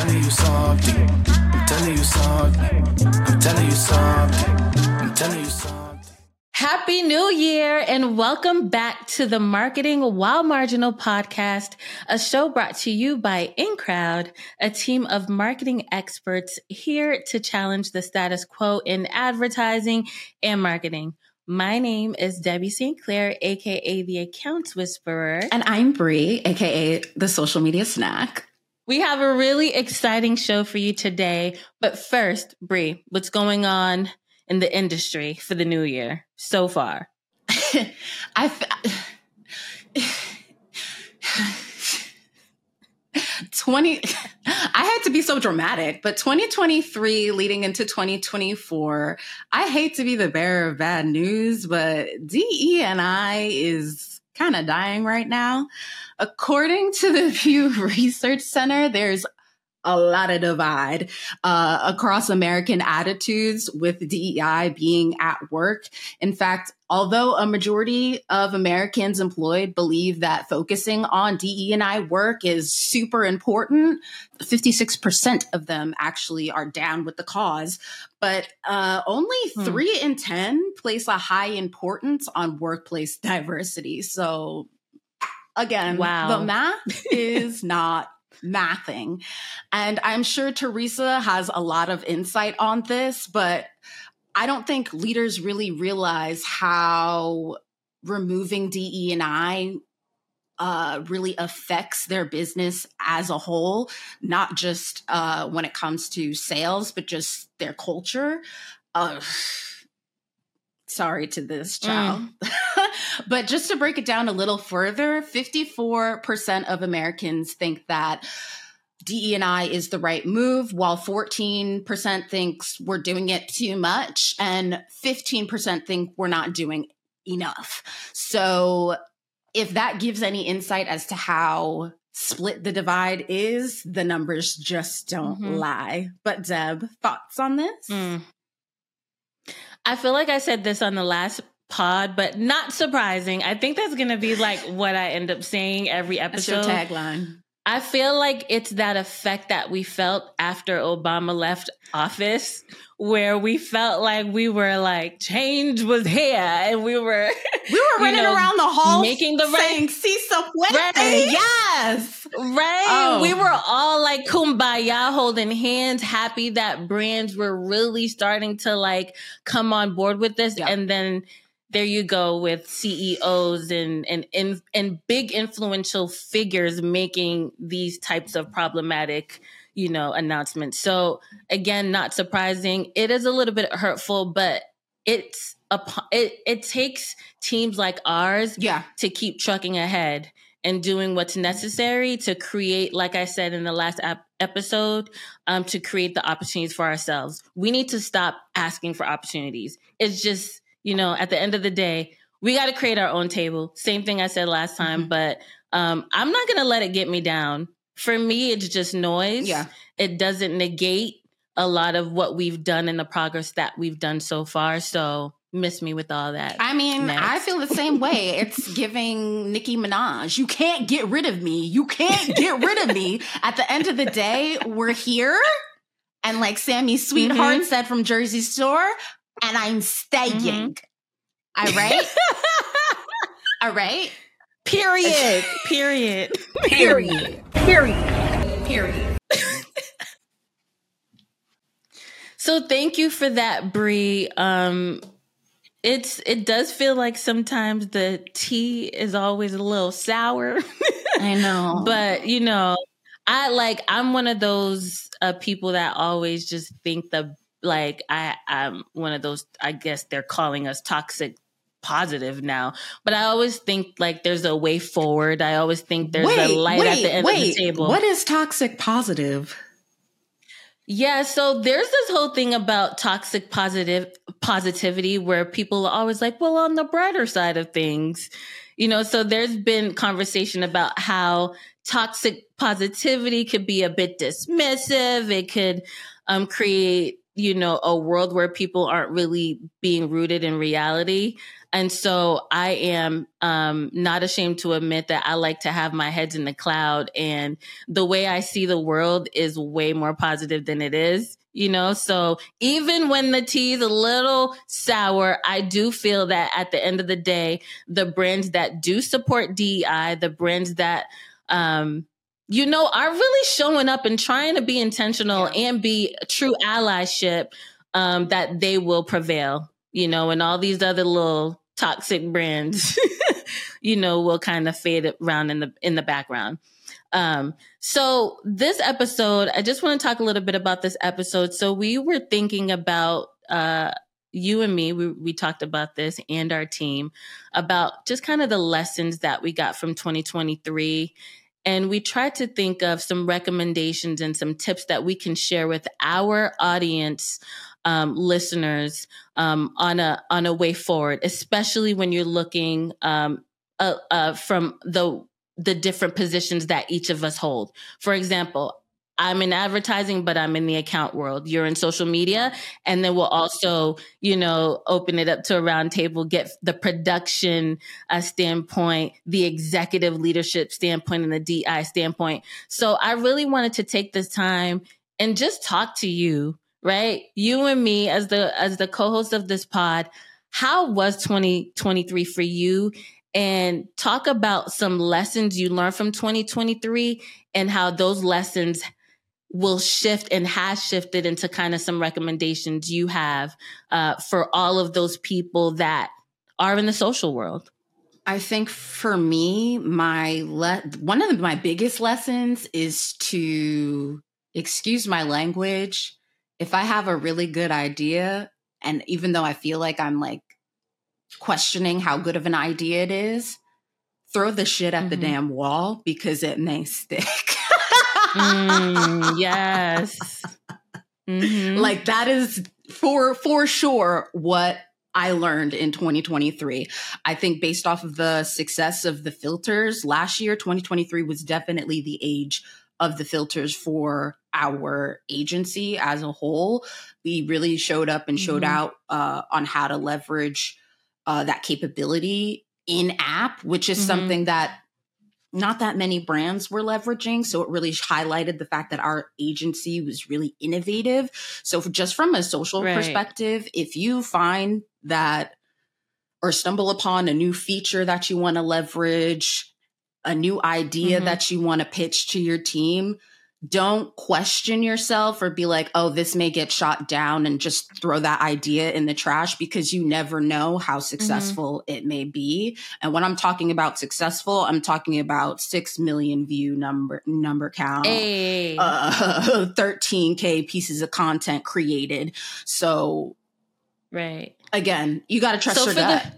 telling you something. I'm telling you something. I'm telling you something. I'm telling you something. Happy New Year and welcome back to the Marketing While Marginal podcast, a show brought to you by InKroud, a team of marketing experts here to challenge the status quo in advertising and marketing. My name is Debbie St. Clair, aka the Accounts Whisperer. And I'm Brie, aka the social media snack. We have a really exciting show for you today. But first, Brie, what's going on in the industry for the new year so far? I. 20 I had to be so dramatic, but 2023 leading into 2024, I hate to be the bearer of bad news, but DE and I is kind of dying right now. According to the Pew Research Center, there's a lot of divide uh, across American attitudes with DEI being at work. In fact, although a majority of Americans employed believe that focusing on DE&I work is super important, 56% of them actually are down with the cause. But uh, only hmm. three in 10 place a high importance on workplace diversity. So again, wow. the math is not mathing. And I'm sure Teresa has a lot of insight on this, but I don't think leaders really realize how removing DE and I uh, really affects their business as a whole, not just uh, when it comes to sales, but just their culture. Uh, sorry to this child. Mm. but just to break it down a little further, 54% of Americans think that DE&I is the right move, while 14% thinks we're doing it too much and 15% think we're not doing enough. So if that gives any insight as to how split the divide is, the numbers just don't mm-hmm. lie. But Deb, thoughts on this? Mm. I feel like I said this on the last pod, but not surprising. I think that's going to be like what I end up saying every episode. That's your tagline. I feel like it's that effect that we felt after Obama left office, where we felt like we were like change was here, and we were we were running know, around the halls making the saying right, "See some right. Yes, right. Oh. We were all like kumbaya, holding hands, happy that brands were really starting to like come on board with this, yeah. and then there you go with CEOs and and and, and big influential figures making these types of problematic you know announcements. So again not surprising. It is a little bit hurtful but it's a it, it takes teams like ours yeah. to keep trucking ahead and doing what's necessary to create like i said in the last ap- episode um, to create the opportunities for ourselves. We need to stop asking for opportunities. It's just you know, at the end of the day, we got to create our own table. Same thing I said last time, mm-hmm. but um, I'm not going to let it get me down. For me, it's just noise. Yeah. It doesn't negate a lot of what we've done and the progress that we've done so far. So miss me with all that. I mean, Next. I feel the same way. It's giving Nicki Minaj. You can't get rid of me. You can't get rid of me. At the end of the day, we're here. And like Sammy Sweetheart mm-hmm. said from Jersey Shore, and I'm staying. Mm-hmm. All right? All right? Period. Period. Period. Period. Period. so thank you for that, Brie. Um, it's it does feel like sometimes the tea is always a little sour. I know, but you know, I like I'm one of those uh, people that always just think the like I I'm one of those I guess they're calling us toxic positive now. But I always think like there's a way forward. I always think there's wait, a light wait, at the end wait. of the table. What is toxic positive? Yeah, so there's this whole thing about toxic positive positivity where people are always like, well, on the brighter side of things. You know, so there's been conversation about how toxic positivity could be a bit dismissive. It could um, create you know, a world where people aren't really being rooted in reality. And so I am um, not ashamed to admit that I like to have my heads in the cloud. And the way I see the world is way more positive than it is, you know? So even when the tea is a little sour, I do feel that at the end of the day, the brands that do support DEI, the brands that, um, you know, are really showing up and trying to be intentional yeah. and be true allyship, um, that they will prevail, you know, and all these other little toxic brands, you know, will kind of fade around in the in the background. Um, so this episode, I just want to talk a little bit about this episode. So we were thinking about uh you and me, we, we talked about this and our team about just kind of the lessons that we got from 2023 and we try to think of some recommendations and some tips that we can share with our audience um, listeners um, on a on a way forward, especially when you're looking um, uh, uh, from the the different positions that each of us hold. For example, I'm in advertising, but I'm in the account world. You're in social media. And then we'll also, you know, open it up to a roundtable, get the production uh, standpoint, the executive leadership standpoint, and the DI standpoint. So I really wanted to take this time and just talk to you, right? You and me as the, as the co-host of this pod. How was 2023 for you? And talk about some lessons you learned from 2023 and how those lessons will shift and has shifted into kind of some recommendations you have uh, for all of those people that are in the social world? I think for me, my le- one of my biggest lessons is to excuse my language. If I have a really good idea, and even though I feel like I'm like questioning how good of an idea it is, throw the shit at mm-hmm. the damn wall because it may stick mm, yes. Mm-hmm. Like that is for for sure what I learned in 2023. I think based off of the success of the filters last year, 2023 was definitely the age of the filters for our agency as a whole. We really showed up and showed mm-hmm. out uh, on how to leverage uh, that capability in app, which is mm-hmm. something that not that many brands were leveraging. So it really highlighted the fact that our agency was really innovative. So just from a social right. perspective, if you find that or stumble upon a new feature that you want to leverage, a new idea mm-hmm. that you want to pitch to your team, don't question yourself or be like, oh, this may get shot down and just throw that idea in the trash because you never know how mm-hmm. successful mm-hmm. it may be. And when I'm talking about successful, I'm talking about six million view number number count, hey. uh, 13k pieces of content created. So, right again, you got to trust so your gut. The,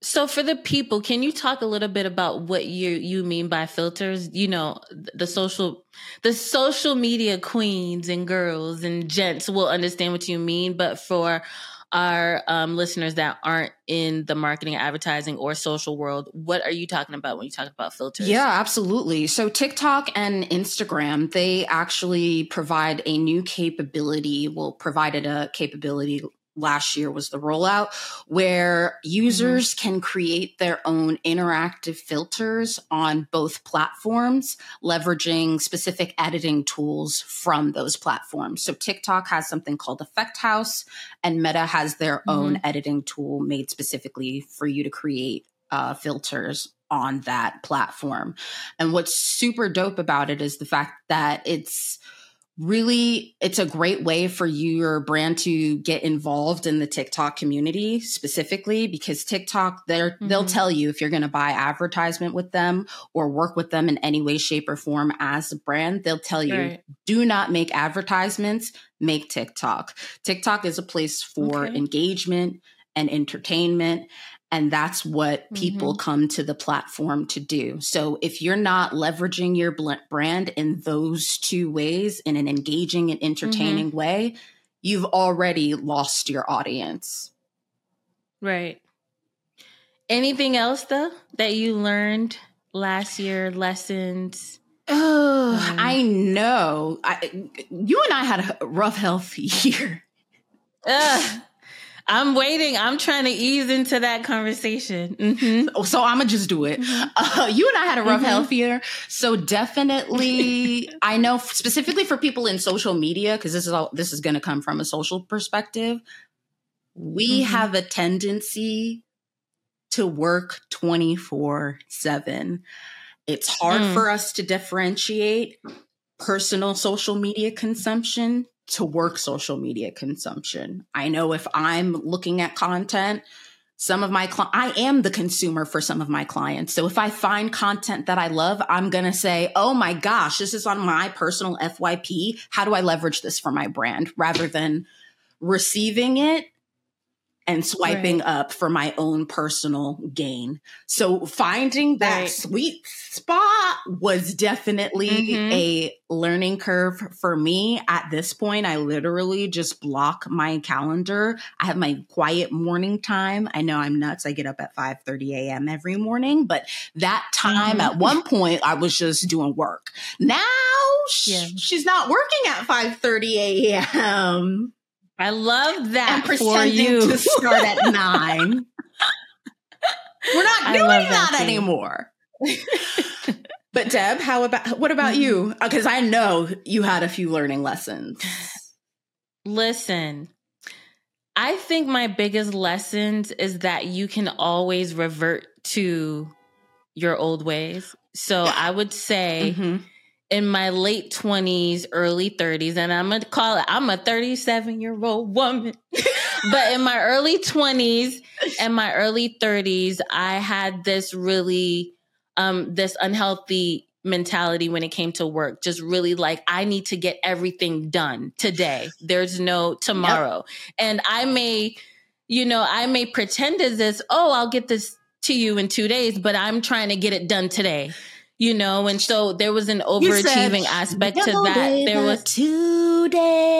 so for the people, can you talk a little bit about what you you mean by filters? You know, the social the social media queens and girls and gents will understand what you mean, but for our um, listeners that aren't in the marketing, advertising, or social world, what are you talking about when you talk about filters? Yeah, absolutely. So TikTok and Instagram, they actually provide a new capability. Well, provided a capability last year was the rollout where users mm-hmm. can create their own interactive filters on both platforms leveraging specific editing tools from those platforms so tiktok has something called effect house and meta has their mm-hmm. own editing tool made specifically for you to create uh, filters on that platform and what's super dope about it is the fact that it's really it's a great way for your brand to get involved in the TikTok community specifically because TikTok they're mm-hmm. they'll tell you if you're going to buy advertisement with them or work with them in any way shape or form as a brand they'll tell you right. do not make advertisements make TikTok TikTok is a place for okay. engagement and entertainment and that's what people mm-hmm. come to the platform to do. So if you're not leveraging your brand in those two ways, in an engaging and entertaining mm-hmm. way, you've already lost your audience. Right. Anything else though that you learned last year, lessons? Oh, um, I know. I, you and I had a rough health year. Uh, I'm waiting. I'm trying to ease into that conversation. Mm-hmm. So I'm gonna just do it. Mm-hmm. Uh, you and I had a rough mm-hmm. health year, so definitely, I know specifically for people in social media because this is all this is gonna come from a social perspective. We mm-hmm. have a tendency to work 24 seven. It's hard mm. for us to differentiate personal social media consumption to work social media consumption. I know if I'm looking at content, some of my cli- I am the consumer for some of my clients. So if I find content that I love, I'm going to say, "Oh my gosh, this is on my personal FYP. How do I leverage this for my brand?" rather than receiving it and swiping right. up for my own personal gain. So finding that right. sweet spot was definitely mm-hmm. a learning curve for me. At this point, I literally just block my calendar. I have my quiet morning time. I know I'm nuts. I get up at 5 30 a.m. every morning, but that time mm-hmm. at one point I was just doing work. Now yeah. she's not working at 5 30 a.m. I love that and for you. to start at nine. We're not doing that, that anymore. but Deb, how about what about you? Because mm-hmm. I know you had a few learning lessons. Listen, I think my biggest lessons is that you can always revert to your old ways. So I would say. Mm-hmm in my late 20s, early 30s, and I'm gonna call it, I'm a 37 year old woman. but in my early 20s and my early 30s, I had this really, um, this unhealthy mentality when it came to work. Just really like, I need to get everything done today. There's no tomorrow. Yep. And I may, you know, I may pretend as this, oh, I'll get this to you in two days, but I'm trying to get it done today you know, and so there was an overachieving aspect to that. There was today.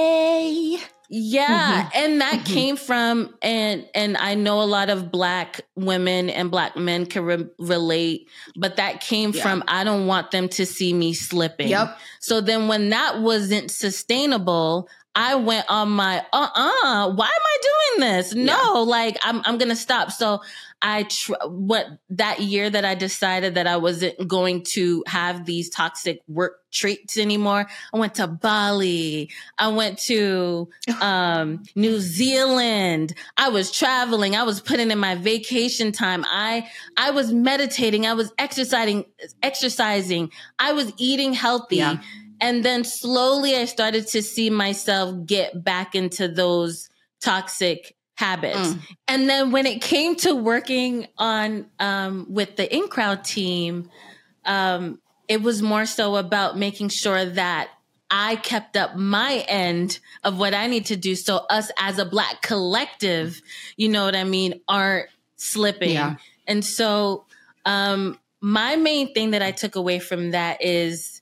Yeah, mm-hmm. and that mm-hmm. came from and and I know a lot of black women and black men can re- relate, but that came yeah. from I don't want them to see me slipping. Yep. So then when that wasn't sustainable, I went on my uh-uh, why am I doing this? No, yeah. like I'm I'm to stop. So I tr- what that year that I decided that I wasn't going to have these toxic work traits anymore. I went to Bali. I went to um, New Zealand. I was traveling. I was putting in my vacation time. I I was meditating. I was exercising. Exercising. I was eating healthy. Yeah. And then slowly I started to see myself get back into those toxic habits. Mm. And then when it came to working on um, with the InKroud team, um, it was more so about making sure that I kept up my end of what I need to do. So us as a black collective, you know what I mean, aren't slipping. Yeah. And so um, my main thing that I took away from that is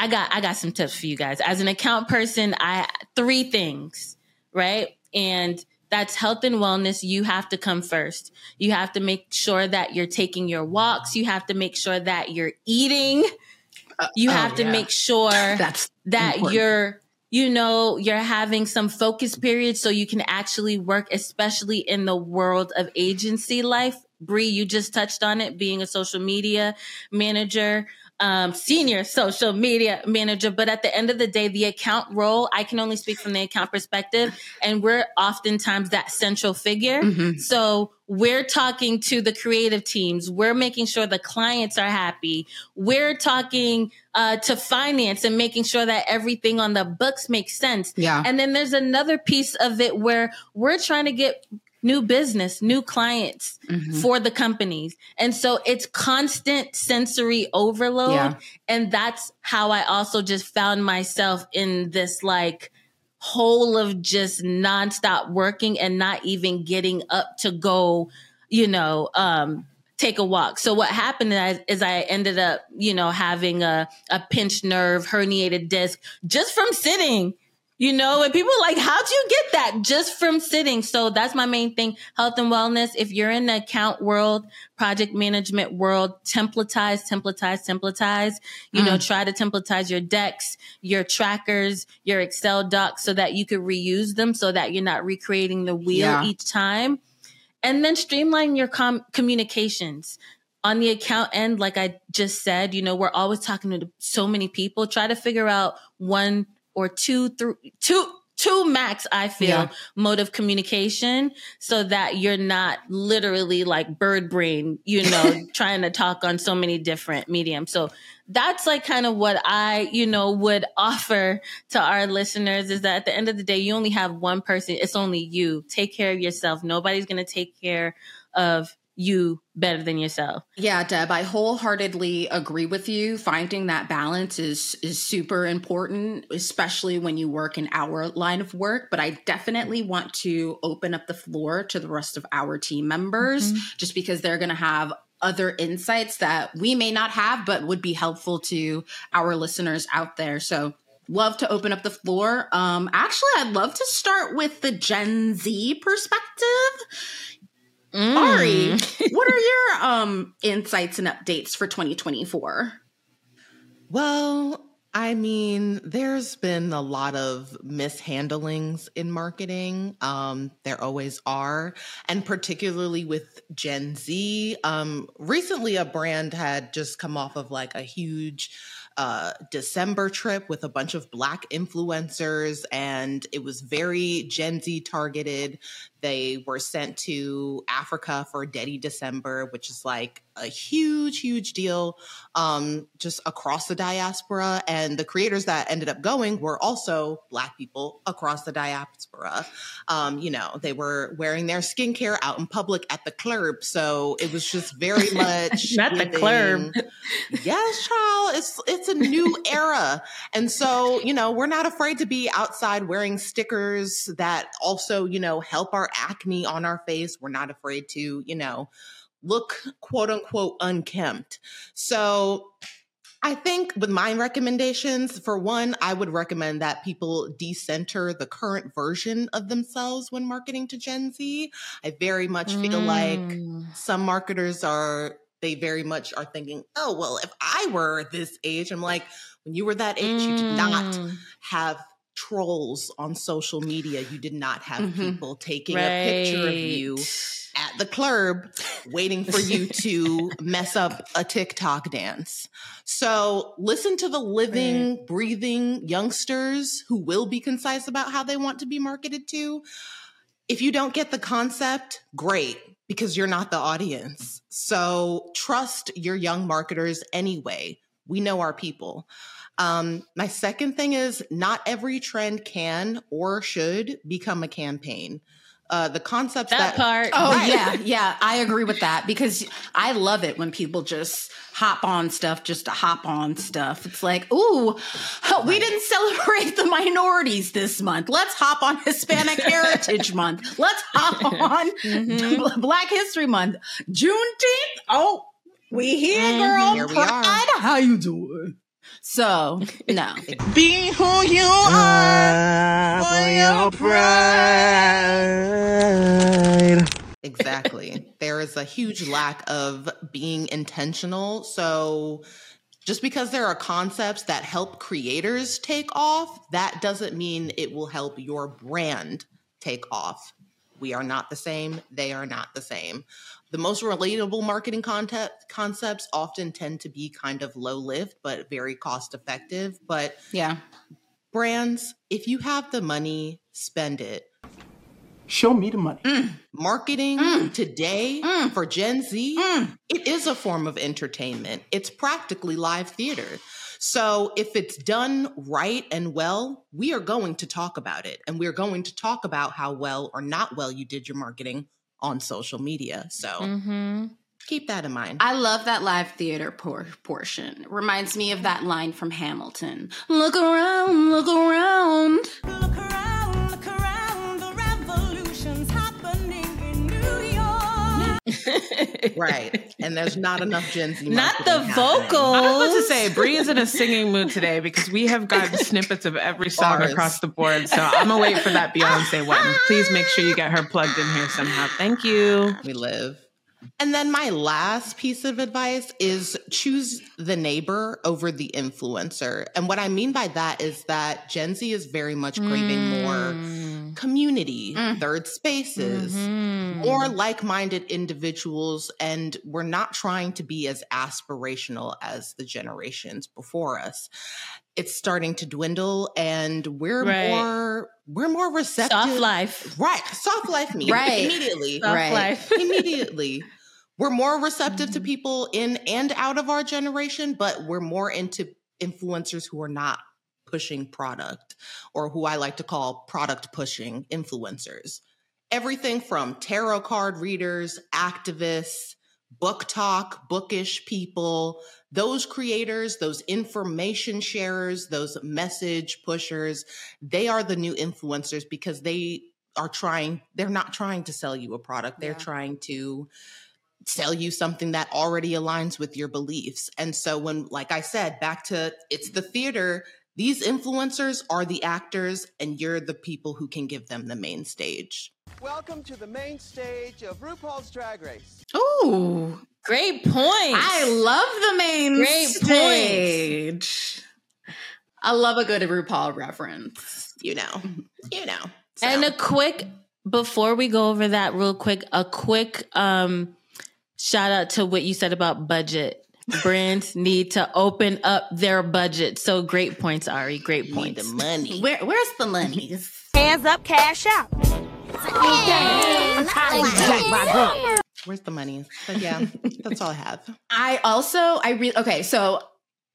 I got I got some tips for you guys. As an account person, I three things, right? And that's health and wellness. You have to come first. You have to make sure that you're taking your walks. You have to make sure that you're eating. Uh, you have oh, to yeah. make sure that's that important. you're you know, you're having some focus periods so you can actually work, especially in the world of agency life. Bree, you just touched on it, being a social media manager um, senior social media manager. But at the end of the day, the account role, I can only speak from the account perspective, and we're oftentimes that central figure. Mm-hmm. So we're talking to the creative teams. We're making sure the clients are happy. We're talking uh, to finance and making sure that everything on the books makes sense. Yeah. And then there's another piece of it where we're trying to get new business, new clients mm-hmm. for the companies. And so it's constant sensory overload. Yeah. And that's how I also just found myself in this like hole of just nonstop working and not even getting up to go, you know, um, take a walk. So what happened is, is I ended up, you know, having a, a pinched nerve, herniated disc just from sitting You know, and people are like, how'd you get that just from sitting? So that's my main thing. Health and wellness. If you're in the account world, project management world, templatize, templatize, templatize, you mm. know, try to templatize your decks, your trackers, your Excel docs so that you could reuse them so that you're not recreating the wheel yeah. each time. And then streamline your com- communications on the account end, like I just said, you know, we're always talking to so many people. Try to figure out one or two through two two max i feel yeah. mode of communication so that you're not literally like bird brain you know trying to talk on so many different mediums. So that's like kind of what i you know would offer to our listeners is that at the end of the day you only have one person. It's only you. Take care of yourself. Nobody's going to take care of you better than yourself. Yeah, Deb, I wholeheartedly agree with you. Finding that balance is is super important, especially when you work in our line of work, but I definitely want to open up the floor to the rest of our team members mm-hmm. just because they're going to have other insights that we may not have but would be helpful to our listeners out there. So, love to open up the floor. Um, actually, I'd love to start with the Gen Z perspective Mm. Ari, what are your um insights and updates for 2024? Well, I mean, there's been a lot of mishandlings in marketing. Um, there always are, and particularly with Gen Z. Um, recently, a brand had just come off of like a huge December trip with a bunch of Black influencers, and it was very Gen Z targeted. They were sent to Africa for Detty December, which is like a huge, huge deal um, just across the diaspora. And the creators that ended up going were also Black people across the diaspora. Um, you know, they were wearing their skincare out in public at the club. So it was just very much not the club. yes, child. It's it's a new era. And so, you know, we're not afraid to be outside wearing stickers that also, you know, help our acne on our face. We're not afraid to, you know, look quote unquote unkempt. So I think with my recommendations, for one, I would recommend that people decenter the current version of themselves when marketing to Gen Z. I very much feel mm. like some marketers are, they very much are thinking, oh, well, if I were this age, I'm like, when you were that age, mm. you did not mm. have trolls on social media. You did not have mm-hmm. people taking right. a picture of you at the club waiting for you to mess up a TikTok dance. So listen to the living, right. breathing youngsters who will be concise about how they want to be marketed to. If you don't get the concept, great, because you're not the audience. So trust your young marketers anyway. We know our people. Um, my second thing is not every trend can or should become a campaign. Uh, the concepts that, that part. Oh right. yeah, yeah, I agree with that because I love it when people just hop on stuff just to hop on stuff. It's like, ooh, we didn't celebrate the minorities this month. Let's hop on Hispanic Heritage Month. Let's hop on mm-hmm. Black History Month. Juneteenth. Oh, we here, mm-hmm. girl. Here we Pride. Are. How you doing? So no. Be who you are for your pride. Exactly. there is a huge lack of being intentional. So just because there are concepts that help creators take off, that doesn't mean it will help your brand take off. We are not the same. They are not the same the most relatable marketing content concepts often tend to be kind of low lift but very cost effective but yeah brands if you have the money spend it show me the money mm. marketing mm. today mm. for gen z mm. it is a form of entertainment it's practically live theater so if it's done right and well we are going to talk about it and we're going to talk about how well or not well you did your marketing on social media. So mm-hmm. keep that in mind. I love that live theater por- portion. Reminds me of that line from Hamilton. Look around, look around. Look around, right. And there's not enough Gen Z. Not the marketing vocals. I was about to say, Bree is in a singing mood today because we have gotten snippets of every song Bars. across the board. So I'm gonna wait for that Beyonce one. Please make sure you get her plugged in here somehow. Thank you. We live. And then my last piece of advice is choose the neighbor over the influencer. And what I mean by that is that Gen Z is very much craving more mm. Mm. community, Mm. third spaces, Mhm. more like minded individuals. And we're not trying to be as aspirational as the generations before us. It's starting to dwindle and we're Right. more we're more receptive. Soft life. Right. Soft life me. Right. Immediately. Soft Right. life. Immediately. We're more receptive Mm-hmm. to people in and out of our generation, but we're more into influencers who are not pushing product or who I like to call product pushing influencers. Everything from tarot card readers, activists, book talk, bookish people, those creators, those information sharers, those message pushers, they are the new influencers because they are trying, they're not trying to sell you a product. They're Yeah. trying to sell you something that already aligns with your beliefs. And so when like I said, back to it's the theater, these influencers are the actors and you're the people who can give them the main stage. Welcome to the main stage of RuPaul's Drag Race. Oh, Great point. I love the main Great stage. I love a good RuPaul reference. You know. You know. So, And a quick before we go over that real quick, a quick um shout out to what you said about budget. Brands need to open up their budget. So great points, Ari. Great need points. the money. Where, where's the monies? Hands up, cash out. Where's the money? But yeah, that's all I have. I also I re okay, so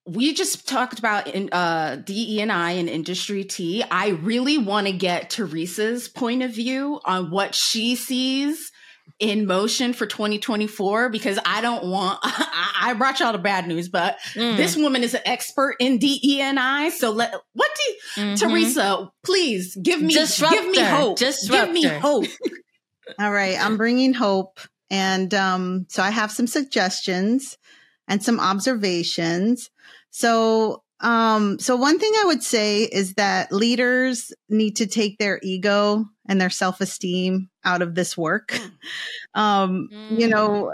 we just talked about in uh DE and I and industry T. I really want to get Teresa's point of view on what she sees in motion for 2024 because I don't want I, I brought y'all the bad news, but Mm. this woman is an expert in DE and I. So let what do you, Mhm. Teresa, please give me Disrupt give me hope. Disrupt give me hope. All right, I'm bringing hope. And um, so I have some suggestions and some observations. So, um, so one thing I would say is that leaders need to take their ego and their self esteem out of this work. Um, you know,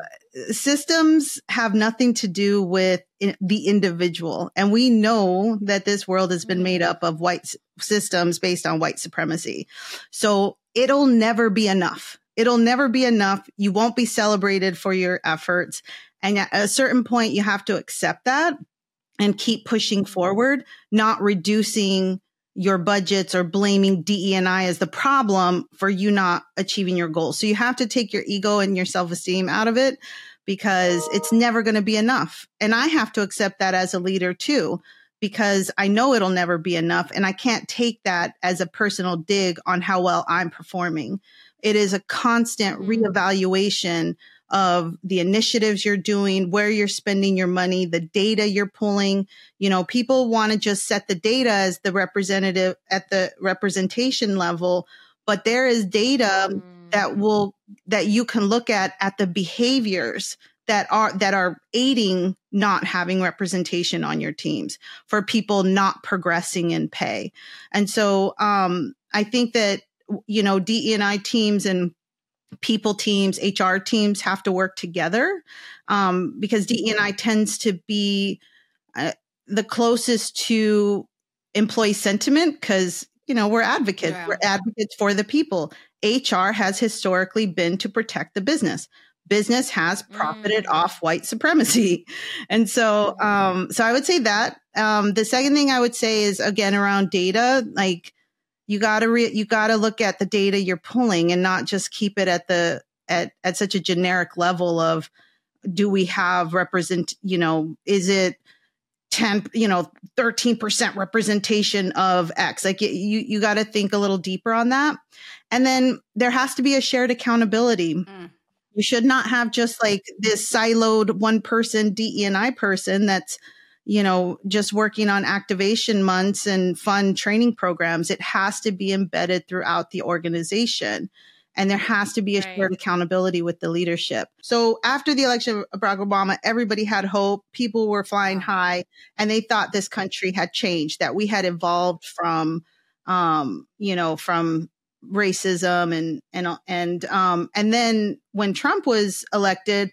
systems have nothing to do with i- the individual. And we know that this world has been made up of white s- systems based on white supremacy. So it'll never be enough. It'll never be enough. You won't be celebrated for your efforts. And at a certain point, you have to accept that and keep pushing mm-hmm. forward, not reducing your budgets or blaming DE&I as the problem for you not achieving your goals. So you have to take your ego and your self-esteem out of it because it's never going to be enough. And I have to accept that as a leader too because I know it'll never be enough and I can't take that as a personal dig on how well I'm performing. It is a constant mm-hmm. reevaluation of the initiatives you're doing, where you're spending your money, the data you're pulling. You know, people want to just set the data as the representative at the representation level, but there is data that will that you can look at at the behaviors that are that are aiding not having representation on your teams for people not progressing in pay. And so um I think that you know DE&I teams and people teams, HR teams have to work together um, because DE&I tends to be uh, the closest to employee sentiment because you know we're advocates. Yeah. We're advocates for the people. HR has historically been to protect the business. Business has profited Mm. off white supremacy, and so um, so I would say that. Um, the second thing I would say is again around data, like you got to re- you got to look at the data you're pulling and not just keep it at the at at such a generic level of do we have represent you know is it 10 you know 13% representation of x? Like you you got to think a little deeper on that. And then there has to be a shared accountability. Mm. you should not have just like this siloed one person DE&I person that's you know just working on activation months and fun training programs it has to be embedded throughout the organization and there has to be a Right. shared accountability with the leadership. So after the election of Barack Obama, everybody had hope. People were flying high and they thought this country had changed, that we had evolved from, um, you know, from racism and, and, and, um, and then when Trump was elected,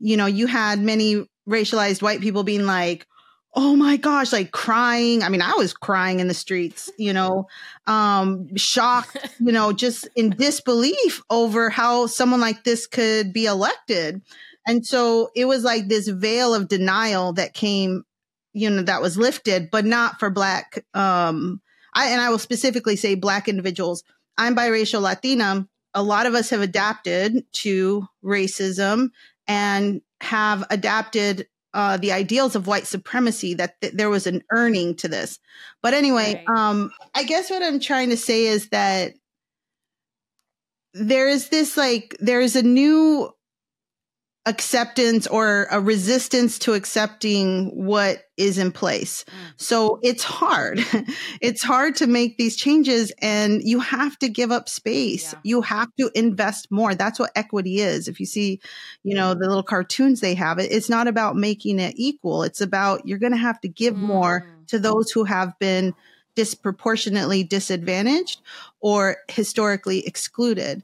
you know, you had many racialized white people being like, oh my gosh, like crying. I mean, I was crying in the streets, you know, um, shocked, you know, just in disbelief over how someone like this could be elected. And so it was like this veil of denial that came, you know, that was lifted, but not for black, um, I, and I will specifically say black individuals. I'm biracial Latina. A lot of us have adapted to racism and have adapted uh, the ideals of white supremacy that th- there was an earning to this. But anyway, Right. um, I guess what I'm trying to say is that there is this like there is a new acceptance or a resistance to accepting what is in place. Mm. So it's hard. it's hard to make these changes and you have to give up space. Yeah. You have to invest more. That's what equity is. If you see, you know, the little cartoons they have, it, it's not about making it equal. It's about you're going to have to give more mm. to those who have been disproportionately disadvantaged or historically excluded.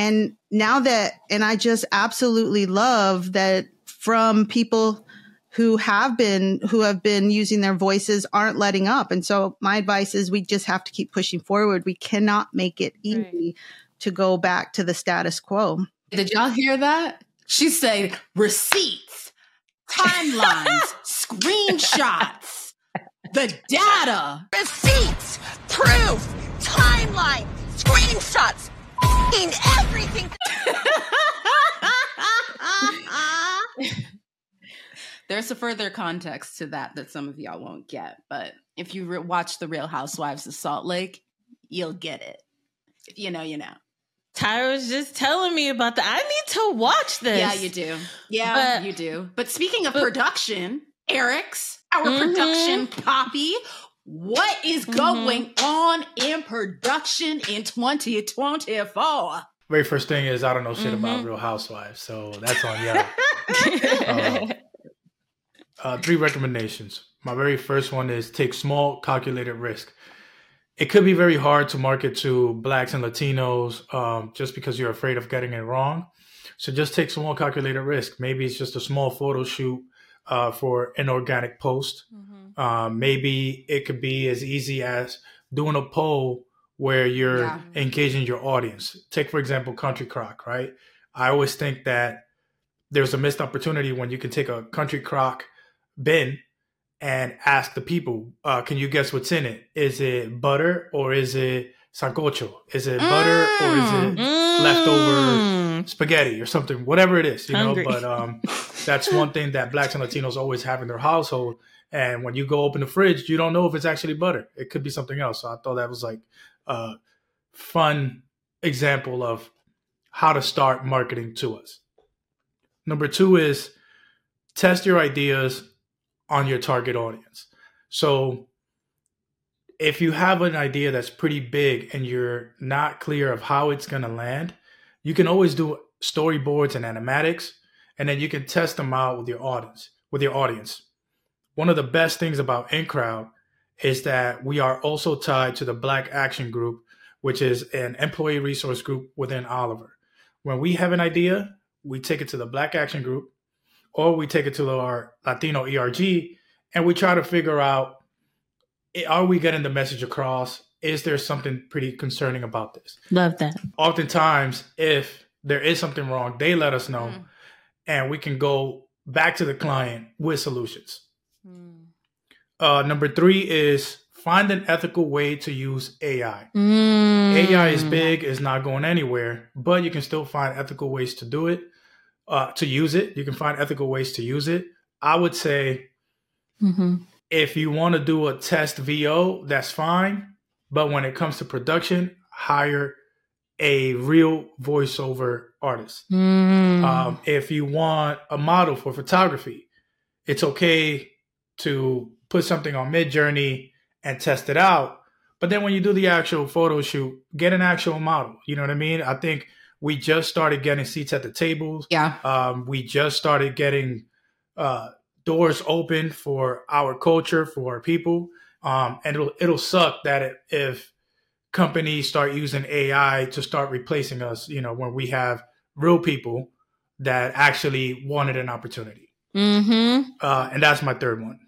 And now that, and I just absolutely love that from people who have been, who have been using their voices aren't letting up. And so my advice is we just have to keep pushing forward. We cannot make it easy to go back to the status quo. Did y'all hear that? She said receipts, timelines, screenshots, the data. Receipts, proof, timeline, screenshots, f***ing everything. There's a further context to that that some of y'all won't get, but if you re- watch The Real Housewives of Salt Lake, you'll get it. If you know, you know. Tyra was just telling me about that. I need to watch this. Yeah, you do. Yeah, But- you do. But speaking of but- production, Eric's our Mhm. production poppy. What is Mhm. going on in production in 2024? Very first thing is I don't know shit about Mhm. Real Housewives, so that's on y'all. Uh, uh, three recommendations. My very first one is take small, calculated risk. It could be very hard to market to blacks and Latinos um, just because you're afraid of getting it wrong. So just take small, calculated risk. Maybe it's just a small photo shoot uh, for an organic post. Um, maybe it could be as easy as doing a poll where you're Yeah. engaging your audience. Take, for example, Country Crock, right? I always think that there's a missed opportunity when you can take a Country Crock bin and ask the people, uh, can you guess what's in it? Is it butter or is it sancocho? Is it butter or is it leftover spaghetti or something, whatever it is, you Hungry. know. But um, that's one thing that blacks and Latinos always have in their household. And when you go open the fridge, you don't know if it's actually butter. It could be something else. So I thought that was like a fun example of how to start marketing to us. Number two is test your ideas on your target audience. So if you have an idea that's pretty big and you're not clear of how it's going to land, you can always do storyboards and animatics and then you can test them out with your audience with your audience one of the best things about InKroud is that we are also tied to the Black Action Group, which is an employee resource group within Oliver. When we have an idea, we take it to the Black Action Group or we take it to our Latino ERG and we try to figure out eh, are we getting the message across? Is there something pretty concerning about this? Love that. oftentimes if there is something wrong they let us know and we can go back to the client with solutions uh, number three is find an ethical way to use ai Mm. ai is big is not going anywhere but you can still find ethical ways to do it uh, to use it. You can find ethical ways to use it. I would say hmm if you want to do a test vo that's fine but when it comes to production hire a real voiceover artist. Mm. um, if you want a model for photography it's okay to put something on Midjourney and test it out But then when you do the actual photo shoot, get an actual model. You know what I mean? I think we just started getting seats at the tables. Yeah. Um, we just started getting uh, doors open for our culture, for our people. Um, and it'll it'll suck that it, if companies start using AI to start replacing us, you know, when we have real people that actually wanted an opportunity. Mm-hmm. Uh, and that's my third one.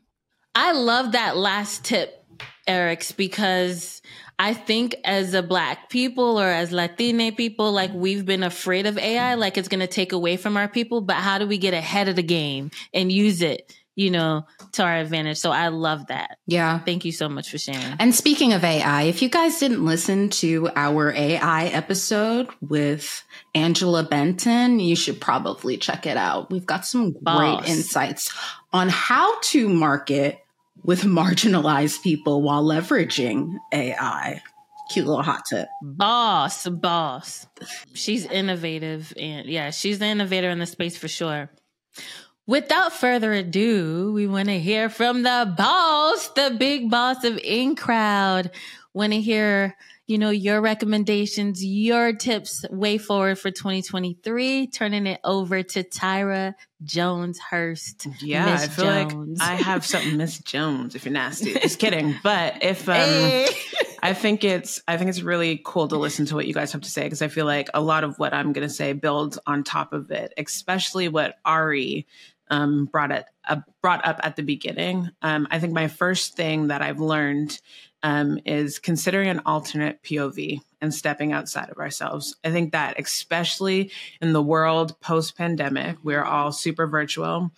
I love that last tip, Eric's, because I think as a black people or as Latina people, like we've been afraid of AI, like it's going to take away from our people. But how do we get ahead of the game and use it, you know, to our advantage? So I love that. Yeah. Thank you so much for sharing. And speaking of AI, if you guys didn't listen to our AI episode with Angela Benton, you should probably check it out. We've got some Boss. great insights on how to market with marginalized people while leveraging AI. Cute little hot tip. Boss, boss. She's innovative and yeah, she's the innovator in the space for sure. Without further ado, we want to hear from the boss, the big boss of InKroud. Want to hear, you know, your recommendations, your tips way forward for 2023. Turning it over to Tyra Jones Hurst. Yeah, Miss I feel Jones. like I have something, Miss Jones. If you're nasty, just kidding. But if um, Hey. I think it's I think it's really cool to listen to what you guys have to say because I feel like a lot of what I'm going to say builds on top of it, especially what Ari um, brought it uh, brought up at the beginning. Um, I think my first thing that I've learned um, is considering an alternate POV and stepping outside of ourselves. I think that especially in the world post pandemic, we're all super virtual.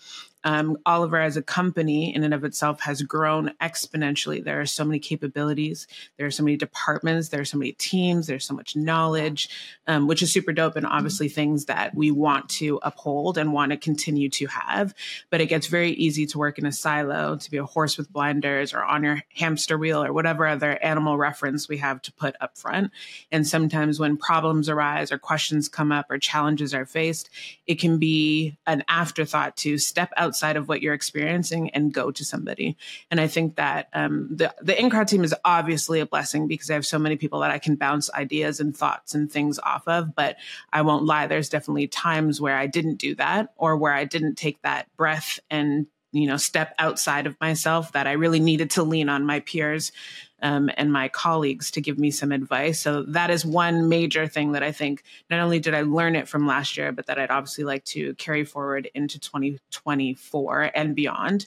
Um, Oliver as a company in and of itself has grown exponentially. There are so many capabilities. There are so many departments. There are so many teams. There's so much knowledge, um, which is super dope and obviously things that we want to uphold and want to continue to have. But it gets very easy to work in a silo, to be a horse with blinders or on your hamster wheel or whatever other animal reference we have to put up front. And sometimes when problems arise or questions come up or challenges are faced, it can be an afterthought to step outside of what you're experiencing and go to somebody. And I think that um, the the InKroud team is obviously a blessing because I have so many people that I can bounce ideas and thoughts and things off of. But I won't lie, there's definitely times where I didn't do that or where I didn't take that breath and you know step outside of myself that I really needed to lean on my peers um, and my colleagues to give me some advice. So that is one major thing that I think not only did I learn it from last year, but that I'd obviously like to carry forward into 2024 and beyond.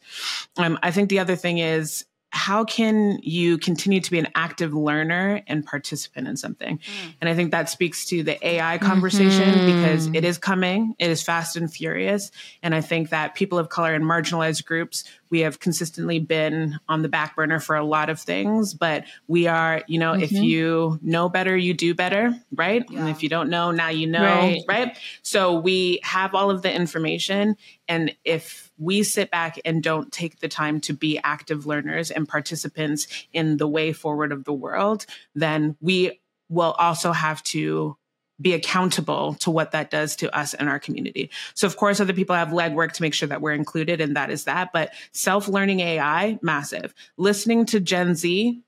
Um, I think the other thing is how can you continue to be an active learner and participant in something? And I think that speaks to the AI conversation Mhm. because it is coming, it is fast and furious. And I think that people of color and marginalized groups, we have consistently been on the back burner for a lot of things, but we are, you know, if Mhm. you know better, you do better, right? And if you don't know, now you know, Right. right? So we have all of the information. And if we sit back and don't take the time to be active learners and participants in the way forward of the world, then we will also have to be accountable to what that does to us and our community. So of course other people have legwork to make sure that we're included and that is that, but self-learning AI massive. Listening to Gen Z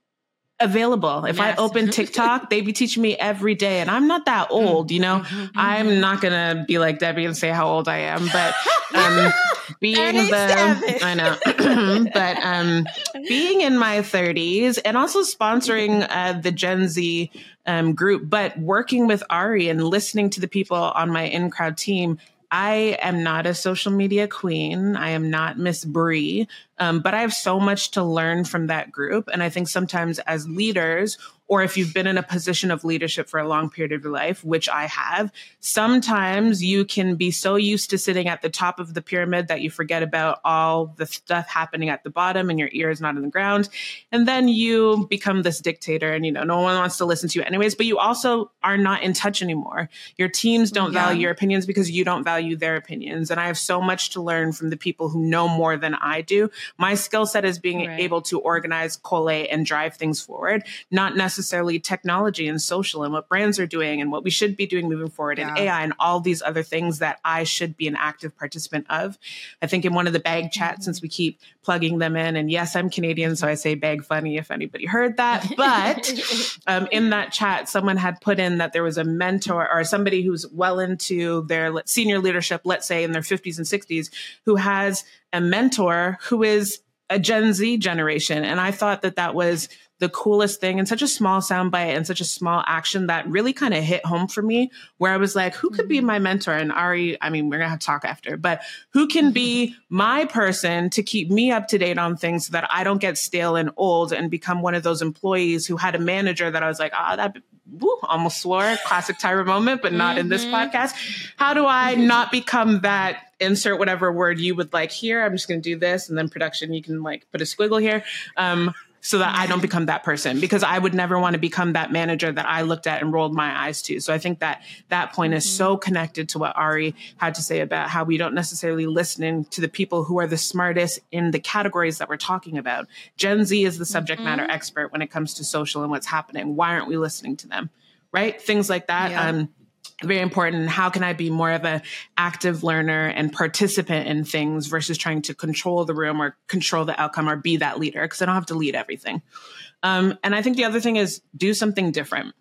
available. If I open TikTok, they be teaching me every day and I'm not that old, you know. I'm not going to be like Debbie and say how old I am, but um being the I know. but um being in my 30s and also sponsoring uh, the Gen Z um, group, but working with Ari and listening to the people on my InKroud team. I am not a social media queen. I am not Miss Bree, um, but I have so much to learn from that group. And I think sometimes as leaders, or if you've been in a position of leadership for a long period of your life, which I have, sometimes you can be so used to sitting at the top of the pyramid that you forget about all the stuff happening at the bottom and your ear is not on the ground. And then you become this dictator and, you know, no one wants to listen to you anyways, but you also are not in touch anymore. Your teams don't Yeah. value your opinions because you don't value their opinions. And I have so much to learn from the people who know more than I do. My skill set is being Right. able to organize, collate, and drive things forward, not necessarily technology and social and what brands are doing and what we should be doing moving forward and AI and all these other things that I should be an active participant of. I think in one of the bag chats, since we keep plugging them in, and yes, I'm Canadian, so I say bag funny if anybody heard that. But um, in that chat, someone had put in that there was a mentor or somebody who's well into their senior leadership, let's say in their 50s and 60s, who has a mentor who is a Gen Z generation. And I thought that that was the coolest thing and such a small soundbite and such a small action that really kind of hit home for me, where I was like, who could be my mentor? And Ari, I mean, we're going to have to talk after, but who can be my person to keep me up to date on things so that I don't get stale and old and become one of those employees who had a manager that I was like, ah, that woo, almost swore, classic Tyra moment, but not in this podcast. How do I not become that? Insert whatever word you would like here. I'm just going to do this, and then production, you can like put a squiggle here. Um, so that I don't become that person because I would never want to become that manager that I looked at and rolled my eyes to. So I think that that point is so connected to what Ari had to say about how we don't necessarily listen to the people who are the smartest in the categories that we're talking about. Gen Z is the subject matter expert when it comes to social and what's happening. Why aren't we listening to them? Right? Things like that. Yeah. Um, very important. How can I be more of an active learner and participant in things versus trying to control the room or control the outcome or be that leader? Because I don't have to lead everything. Um, and I think the other thing is do something different.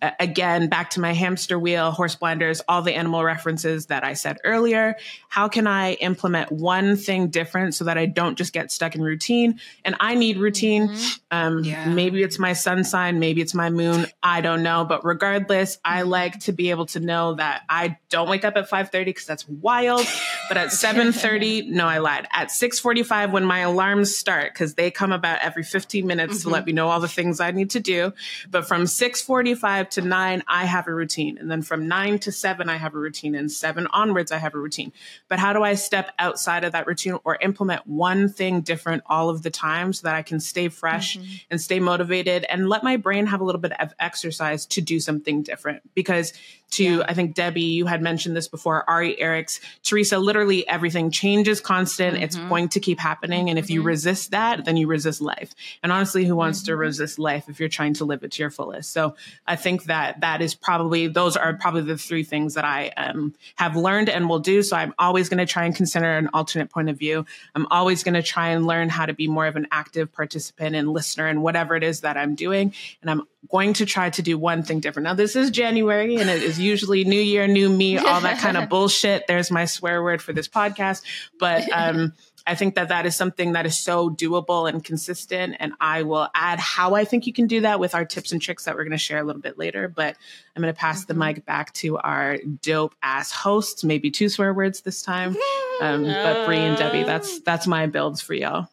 A- Again, back to my hamster wheel, horse blinders, all the animal references that I said earlier. How can I implement one thing different so that I don't just get stuck in routine? And I need routine. Mm-hmm. Um, Yeah. Maybe it's my sun sign, maybe it's my moon. I don't know. But regardless, I mm-hmm. like to be able to know that I don't wake up at 5:30 because that's wild. But at 7:30, no, I lied. At 6:45, when my alarms start, because they come about every 15 minutes to mm-hmm. let me know all the things I need to do. But from 6:45 to 9, I have a routine, and then from 9 to 7, I have a routine, and 7 onwards, I have a routine. But how do I step outside of that routine or implement one thing different all of the time so that I can stay fresh mm-hmm. and stay motivated and let my brain have a little bit of exercise to do something different? Because to I think Debbie, you had mentioned this before, Ari Eric's, Teresa, literally everything changes constant. It's mm-hmm. going to keep happening. And if you mm-hmm. resist that, then you resist life. And honestly, who wants to resist life if you're trying to live it to your fullest? So I think that that is probably those are probably the three things that I um, have learned and will do. So I'm always going to try and consider an alternate point of view. I'm always going to try and learn how to be more of an active participant and listener in whatever it is that I'm doing. And I'm going to try to do one thing different. Now, this is January and it is usually new year, new me, all that kind of bullshit. There's my swear word for this podcast. But, um, I think that that is something that is so doable and consistent. And I will add how I think you can do that with our tips and tricks that we're going to share a little bit later. But I'm going to pass the mic back to our dope ass hosts, maybe two swear words this time. Um, but Bree and Debbie, that's, that's my builds for y'all.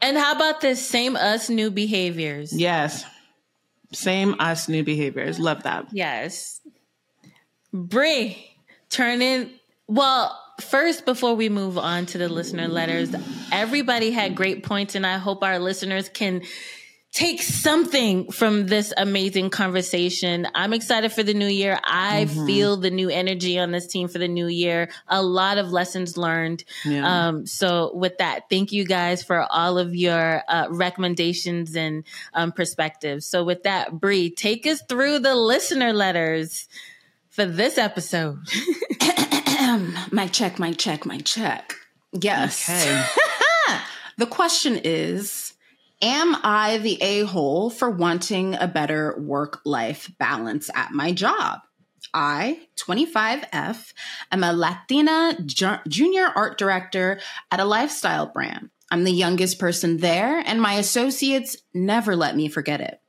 And how about this same us new behaviors? Yes. Same us new behaviors. Love that. Yes. Bree, turn in. Well, first, before we move on to the listener letters, everybody had great points, and I hope our listeners can take something from this amazing conversation. I'm excited for the new year. I feel the new energy on this team for the new year. A lot of lessons learned. Yeah. Um, so with that, thank you guys for all of your uh, recommendations and um, perspectives. So with that, Bree, take us through the listener letters for this episode. my check, my check, my check. Yes. Okay. the question is Am I the a hole for wanting a better work life balance at my job? I, 25F, am a Latina ju- junior art director at a lifestyle brand. I'm the youngest person there, and my associates never let me forget it.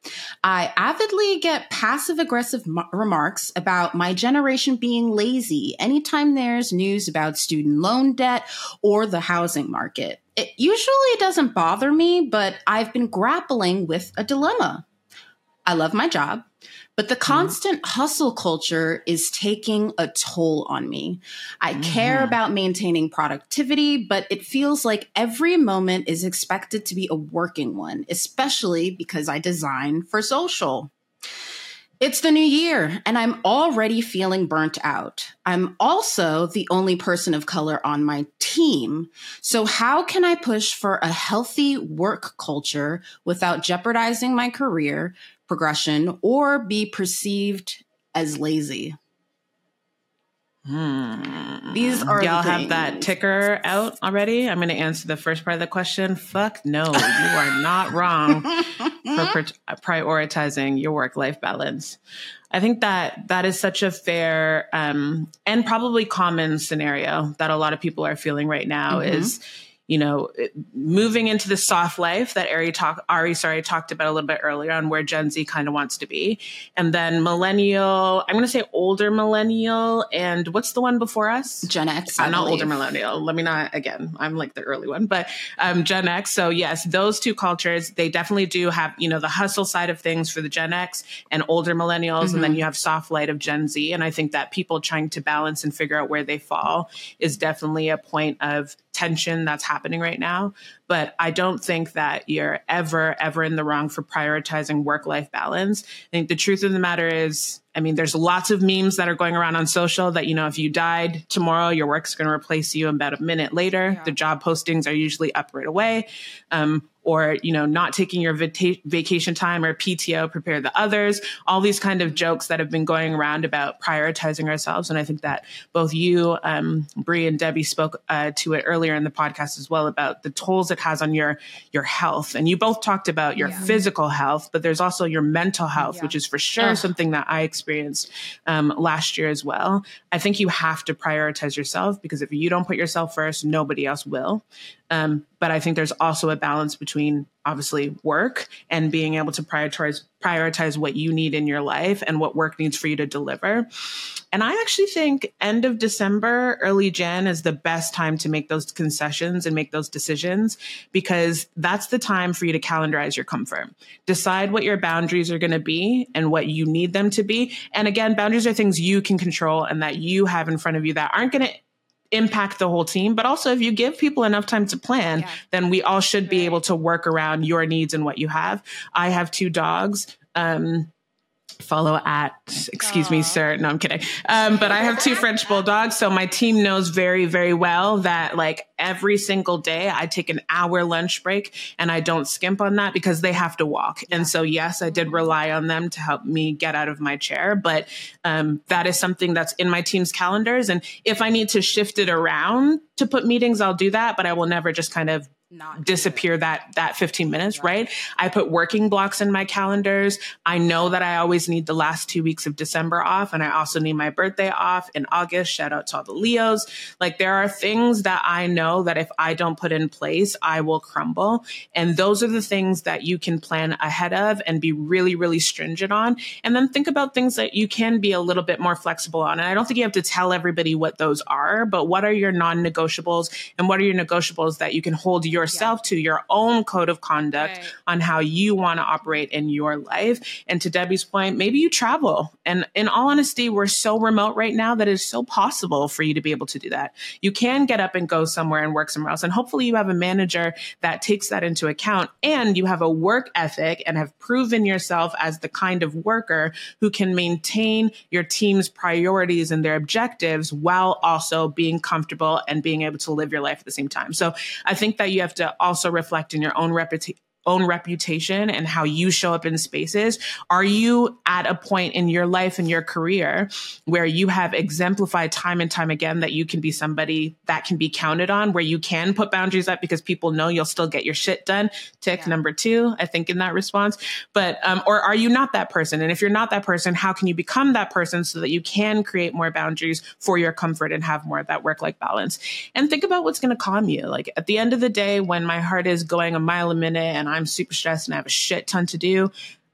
I avidly get passive aggressive m- remarks about my generation being lazy anytime there's news about student loan debt or the housing market. It usually doesn't bother me, but I've been grappling with a dilemma. I love my job, but the mm-hmm. constant hustle culture is taking a toll on me. I care mm-hmm. about maintaining productivity, but it feels like every moment is expected to be a working one, especially because I design for social. It's the new year, and I'm already feeling burnt out. I'm also the only person of color on my team. So, how can I push for a healthy work culture without jeopardizing my career progression or be perceived as lazy? Hmm. These are y'all the have that ticker out already. I'm going to answer the first part of the question. Fuck no, you are not wrong for pri- prioritizing your work life balance. I think that that is such a fair um, and probably common scenario that a lot of people are feeling right now. Mhm. Is you know, moving into the soft life that Ari talk Ari sorry talked about a little bit earlier on where Gen Z kind of wants to be, and then millennial. I'm going to say older millennial, and what's the one before us? Gen X. I'm not older millennial. Let me not again. I'm like the early one, but um, Gen X. So yes, those two cultures they definitely do have you know the hustle side of things for the Gen X and older millennials, and then Mhm. you have soft light of Gen Z. And I think that people trying to balance and figure out where they fall is definitely a point of tension that's happening right now. But I don't think that you're ever, ever in the wrong for prioritizing work life balance. I think the truth of the matter is, I mean, there's lots of memes that are going around on social that, you know, if you died tomorrow, your work's going to replace you about a minute later. The job postings are usually up right away. Um, or, you know, not taking your vata- vacation time or PTO, prepare the others, all these kind of jokes that have been going around about prioritizing ourselves. And I think that both you, um, Bree and Debbie spoke uh, to it earlier in the podcast as well about the tolls it has on your, your health. And you both talked about your physical health, but there's also your mental health, which is for sure Ugh. something that I experienced um, last year as well. I think you have to prioritize yourself because if you don't put yourself first, nobody else will. Um, but I think there's also a balance between obviously work and being able to prioritize prioritize what you need in your life and what work needs for you to deliver. And I actually think end of December, early Jan is the best time to make those concessions and make those decisions because that's the time for you to calendarize your comfort. Decide what your boundaries are going to be and what you need them to be. And again, boundaries are things you can control and that you have in front of you that aren't going to impact the whole team. But also, if you give people enough time to plan, then we all should be able to work around your needs and what you have. I have two dogs. Um, follow at excuse me sir. No i'm kidding. Um, but i have two french bulldogs so my team knows very very well that like every single day i take an hour lunch break and i don't skimp on that because they have to walk. And so yes i did rely on them to help me get out of my chair but um, that is something that's in my team's calendars. And if i need to shift it around to put meetings i'll do that but i will never just kind of disappear that that 15 minutes right. i put working blocks in my calendars. I know that i always need the last two weeks of december off and i also need my birthday off in august. Shout out to all the leos. Like there are things that i know that if i don't put in place i will crumble. And those are the things that you can plan ahead of and be really really stringent on. And then think about things that you can be a little bit more flexible on. And i don't think you have to tell everybody what those are but what are your non-negotiables and what are your negotiables that you can hold yourself to your own code of conduct on how you want to operate in your life. And to Debbie's point, maybe you travel. And in all honesty, we're so remote right now that it's so possible for you to be able to do that. You can get up and go somewhere and work somewhere else. And hopefully you have a manager that takes that into account and you have a work ethic and have proven yourself as the kind of worker who can maintain your team's priorities and their objectives while also being comfortable and being able to live your life at the same time. So I think that you have to also reflect in your own reputation own reputation and how you show up in spaces are you at a point in your life and your career where you have exemplified time and time again that you can be somebody that can be counted on where you can put boundaries up because people know you'll still get your shit done? Tick number two i think in that response. But um, or are you not that person? And if you're not that person how can you become that person so that you can create more boundaries for your comfort and have more of that work life balance? And think about what's going to calm you. Like at the end of the day when my heart is going a mile a minute and I'm super stressed and I have a shit ton to do,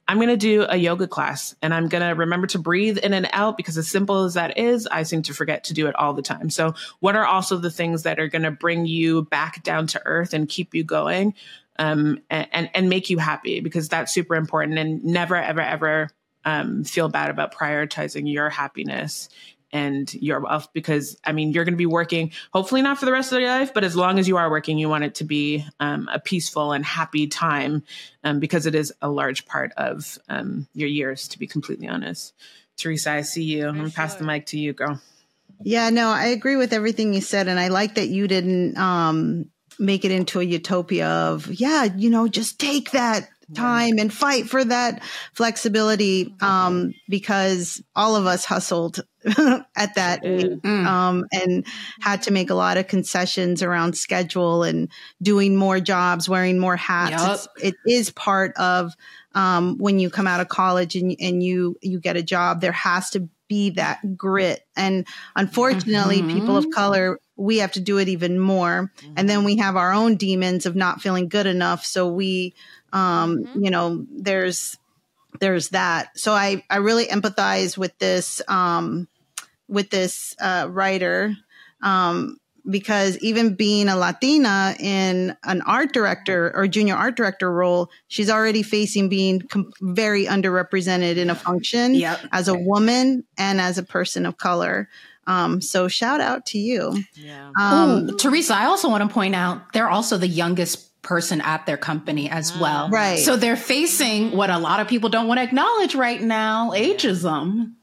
I'm going to do a yoga class and I'm going to remember to breathe in and out because as simple as that is, I seem to forget to do it all the time. So what are also the things that are going to bring you back down to earth and keep you going? Um, and, and make you happy because that's super important and never, ever, ever, um, feel bad about prioritizing your happiness and your wealth because I mean, you're going to be working, hopefully not for the rest of your life, but as long as you are working, you want it to be um, a peaceful and happy time um, because it is a large part of um, your years, to be completely honest. Teresa, I see you. I'm going to pass the mic to you, girl. Yeah, no, I agree with everything you said. And I like that you didn't um, make it into a utopia of, yeah, you know, just take that time and fight for that flexibility um, because all of us hustled at that age, um, and had to make a lot of concessions around schedule and doing more jobs, wearing more hats. Yep. It's, it is part of um, when you come out of college and, and you you get a job. There has to be that grit, and unfortunately, mm-hmm. people of color we have to do it even more. Mm-hmm. And then we have our own demons of not feeling good enough. So we um, mm-hmm. You know, there's there's that. So I I really empathize with this um, with this uh, writer. Um, because even being a Latina in an art director or junior art director role, she's already facing being com- very underrepresented in a function yep. as a woman and as a person of color. Um, so shout out to you. Yeah. Um, Ooh, Teresa, I also want to point out they're also the youngest person at their company as ah. well. Right. So they're facing what a lot of people don't want to acknowledge right now ageism.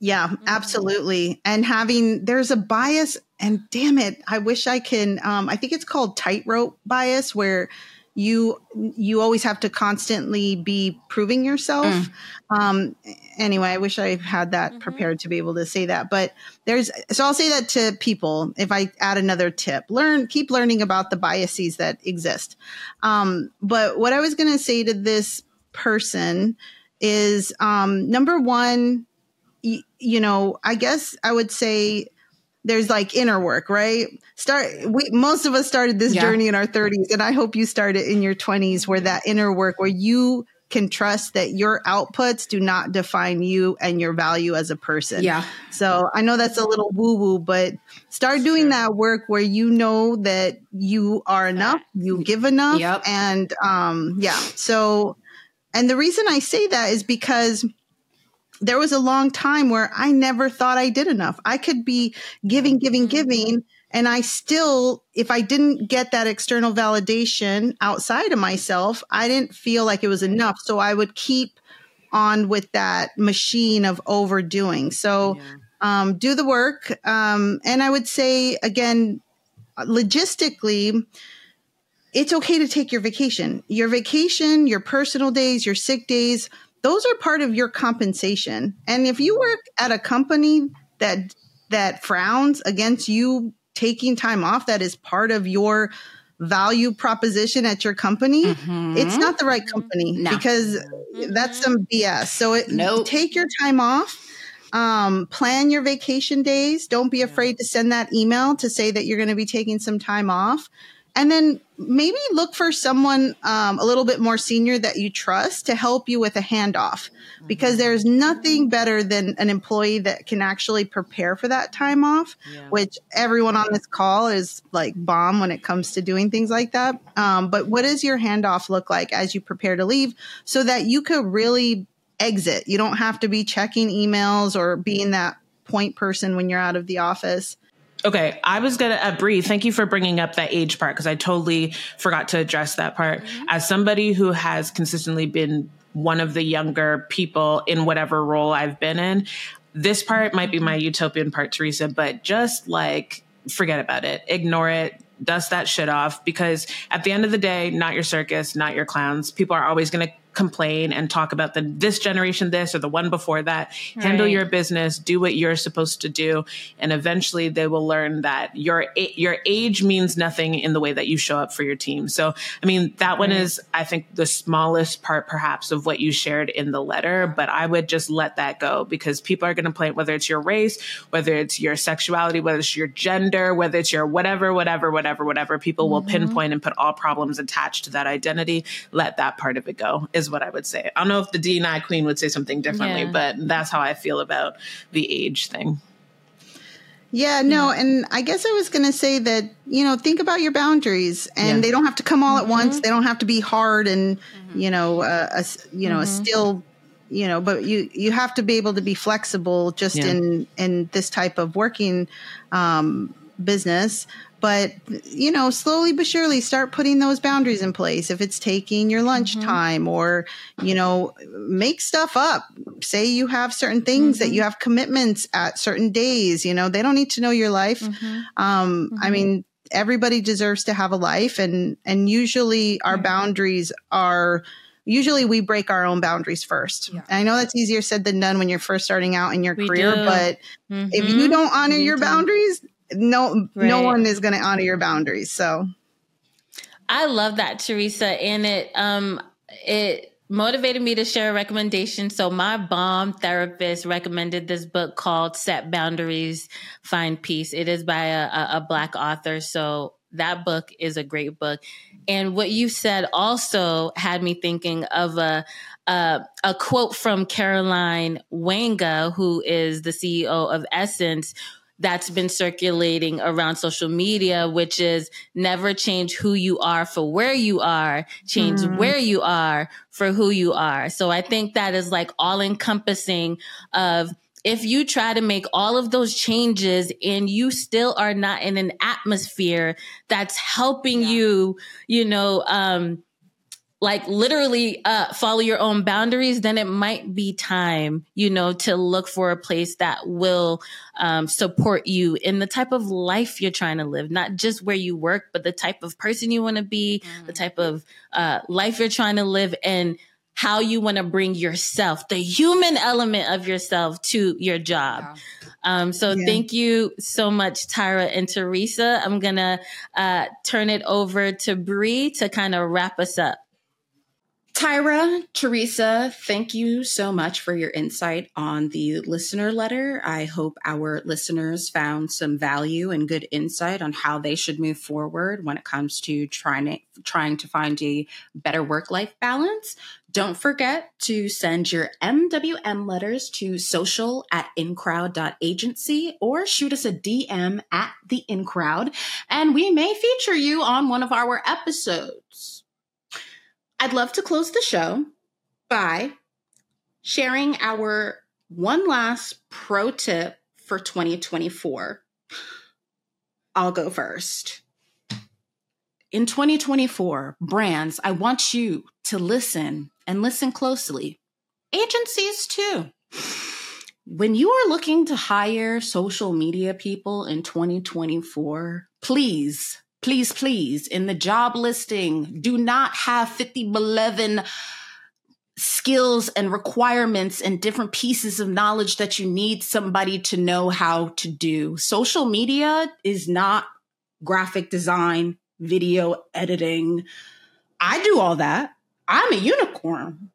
Yeah, absolutely. And having, there's a bias, and damn it, I wish I can, um, I think it's called tightrope bias, where you you always have to constantly be proving yourself mm. um anyway i wish i had that mm-hmm. prepared to be able to say that but there's so i'll say that to people if i add another tip learn keep learning about the biases that exist um but what i was going to say to this person is um number one you know i guess i would say there's like inner work, right? Start we most of us started this yeah. journey in our 30s and I hope you started in your 20s where that inner work where you can trust that your outputs do not define you and your value as a person. Yeah. So I know that's a little woo woo, but start doing that work where you know that you are enough, you give enough. Yep. And um, yeah. So, and the reason I say that is because there was a long time where I never thought I did enough. I could be giving, giving, giving. And I still, if I didn't get that external validation outside of myself, I didn't feel like it was enough. So I would keep on with that machine of overdoing. So yeah. um, do the work. Um, and I would say, again, logistically, it's okay to take your vacation. Your vacation, your personal days, your sick days, those are part of your compensation. And if you work at a company that that frowns against you taking time off that is part of your value proposition at your company, mm-hmm. it's not the right company no. because mm-hmm. that's some BS. So it, nope. take your time off. Um, plan your vacation days. Don't be afraid to send that email to say that you're going to be taking some time off and then maybe look for someone um, a little bit more senior that you trust to help you with a handoff because mm-hmm. there's nothing better than an employee that can actually prepare for that time off yeah. which everyone on this call is like bomb when it comes to doing things like that um, but what does your handoff look like as you prepare to leave so that you could really exit you don't have to be checking emails or being that point person when you're out of the office Okay, I was gonna uh, breathe. Thank you for bringing up that age part because I totally forgot to address that part. Mm-hmm. As somebody who has consistently been one of the younger people in whatever role I've been in, this part might be my utopian part, Teresa. But just like forget about it, ignore it, dust that shit off because at the end of the day, not your circus, not your clowns. People are always going to complain and talk about the this generation this or the one before that right. handle your business do what you're supposed to do and eventually they will learn that your your age means nothing in the way that you show up for your team so i mean that right. one is i think the smallest part perhaps of what you shared in the letter but i would just let that go because people are going to play whether it's your race whether it's your sexuality whether it's your gender whether it's your whatever whatever whatever whatever people mm-hmm. will pinpoint and put all problems attached to that identity let that part of it go is what I would say. I don't know if the D&I queen would say something differently, yeah. but that's how I feel about the age thing. Yeah, no, and I guess I was going to say that, you know, think about your boundaries and yeah. they don't have to come all at mm-hmm. once. They don't have to be hard and, mm-hmm. you know, uh, a, you know, mm-hmm. a still you know, but you you have to be able to be flexible just Yeah. in in this type of working um, business. But you know, slowly but surely, start putting those boundaries in place. If it's taking your lunch time, or you know, make stuff up. Say you have certain things that you have commitments at certain days. You know, they don't need to know your life. Um, I mean, everybody deserves to have a life, and and usually our boundaries are usually we break our own boundaries first. And I know that's easier said than done when you're first starting out in your We career, do. but if you Mhm. don't honor We your do. boundaries, no no one is going to honor your boundaries. So I love that, Teresa, and it um it motivated me to share a recommendation. So my bomb therapist recommended this book called Set Boundaries, Find Peace. It is by a, a, a black author. So that book is a great book. And what you said also had me thinking of a a, a quote from Caroline Wanga, who is the CEO of Essence, that's been circulating around social media, which is never change who you are for where you are, change Mm. where you are for who you are. So I think that is like all encompassing of if you try to make all of those changes and you still are not in an atmosphere that's helping you, you know, um, like literally uh, follow your own boundaries, then it might be time, you know, to look for a place that will um, support you in the type of life you're trying to live, not just where you work, but the type of person you want to be, the type of uh, life you're trying to live, and how you want to bring yourself, the human element of yourself, to your job. Um, so Yeah. thank you so much, Tyra and Teresa. I'm gonna uh, turn it over to Bree to kind of wrap us up. Tyra, Teresa, thank you so much for your insight on the listener letter. I hope our listeners found some value and good insight on how they should move forward when it comes to trying to, trying to find a better work life balance. Don't forget to send your MWM letters to social at incrowd.agency or shoot us a DM at the incrowd, and we may feature you on one of our episodes. I'd love to close the show by sharing our one last pro tip for 2024. I'll go first. In 2024, brands, I want you to listen and listen closely. Agencies, too. When you are looking to hire social media people in 2024, please, please, please, in the job listing, do not have 50 11 skills and requirements and different pieces of knowledge that you need somebody to know how to do. Social media is not graphic design, video editing. I do all that. I'm a unicorn.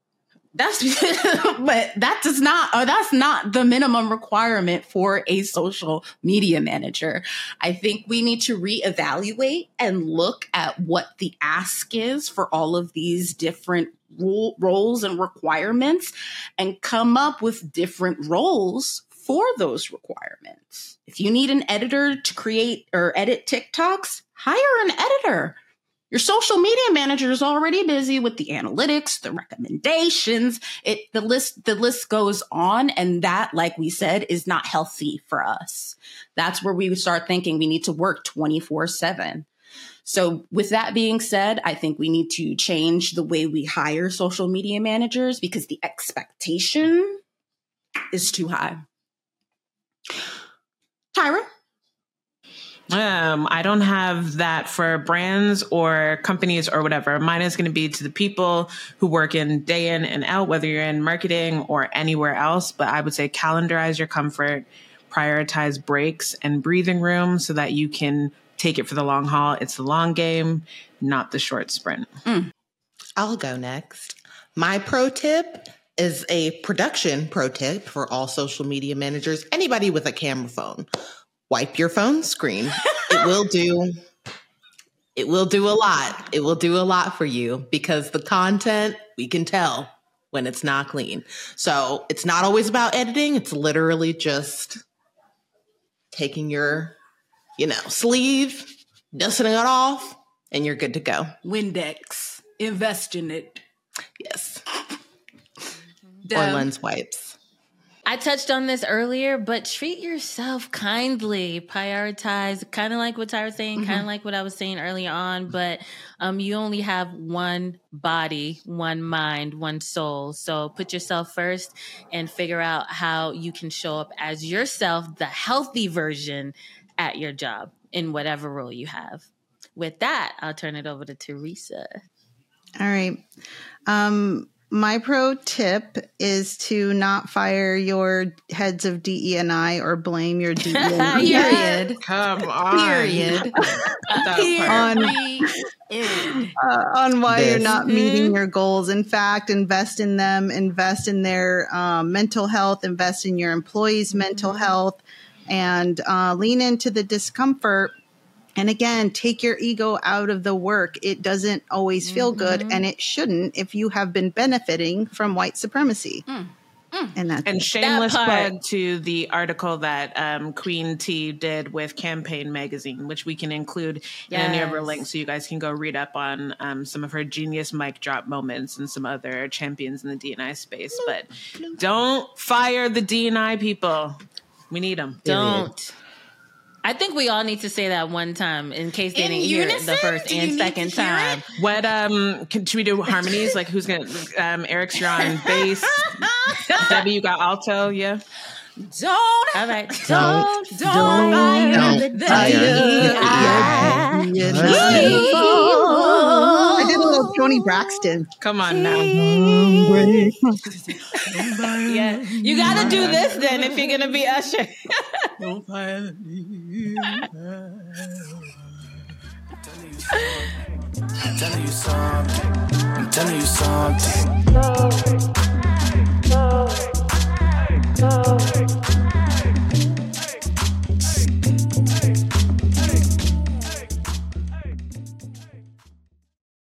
That's but that does not or that's not the minimum requirement for a social media manager. I think we need to reevaluate and look at what the ask is for all of these different role, roles and requirements and come up with different roles for those requirements. If you need an editor to create or edit TikToks, hire an editor. Your social media manager is already busy with the analytics, the recommendations. It the list the list goes on, and that, like we said, is not healthy for us. That's where we start thinking we need to work twenty four seven. So, with that being said, I think we need to change the way we hire social media managers because the expectation is too high. Tyra? Um, I don't have that for brands or companies or whatever. Mine is going to be to the people who work in day in and out, whether you're in marketing or anywhere else. But I would say calendarize your comfort, prioritize breaks and breathing room so that you can take it for the long haul. It's the long game, not the short sprint. I'll go next. My pro tip is a production pro tip for all social media managers, anybody with a camera phone. Wipe your phone screen. it will do it will do a lot. It will do a lot for you because the content we can tell when it's not clean. So, it's not always about editing, it's literally just taking your you know, sleeve, dusting it off, and you're good to go. Windex. Invest in it. Yes. or lens wipes. I touched on this earlier, but treat yourself kindly. Prioritize, kind of like what Tyra was saying, mm-hmm. kind of like what I was saying earlier on. But um, you only have one body, one mind, one soul. So put yourself first and figure out how you can show up as yourself, the healthy version at your job in whatever role you have. With that, I'll turn it over to Teresa. All right. Um, my pro tip is to not fire your heads of DE and I or blame your DE and I. Period. Come on. Period. on, uh, on why this. you're not meeting mm-hmm. your goals. In fact, invest in them, invest in their um, mental health, invest in your employees' mental mm-hmm. health, and uh, lean into the discomfort and again, take your ego out of the work. It doesn't always feel mm-hmm. good, and it shouldn't if you have been benefiting from white supremacy. Mm. Mm. And that's and shameless that plug to the article that um, Queen T did with Campaign Magazine, which we can include yes. in any of our links, so you guys can go read up on um, some of her genius mic drop moments and some other champions in the DNI space. But don't fire the DNI people. We need them. Don't. I think we all need to say that one time in case they in didn't unison? hear it the first and second time. What um can should we do harmonies? like who's gonna um Eric's you're on bass. Debbie, you got alto, yeah. Don't, all right. Don't, don't, don't fire don't, the fire I Toni Braxton. Come on now. yeah. You got to do this then if you're going to be Usher. I'm telling you something. I'm telling you something. Glory, glory, glory.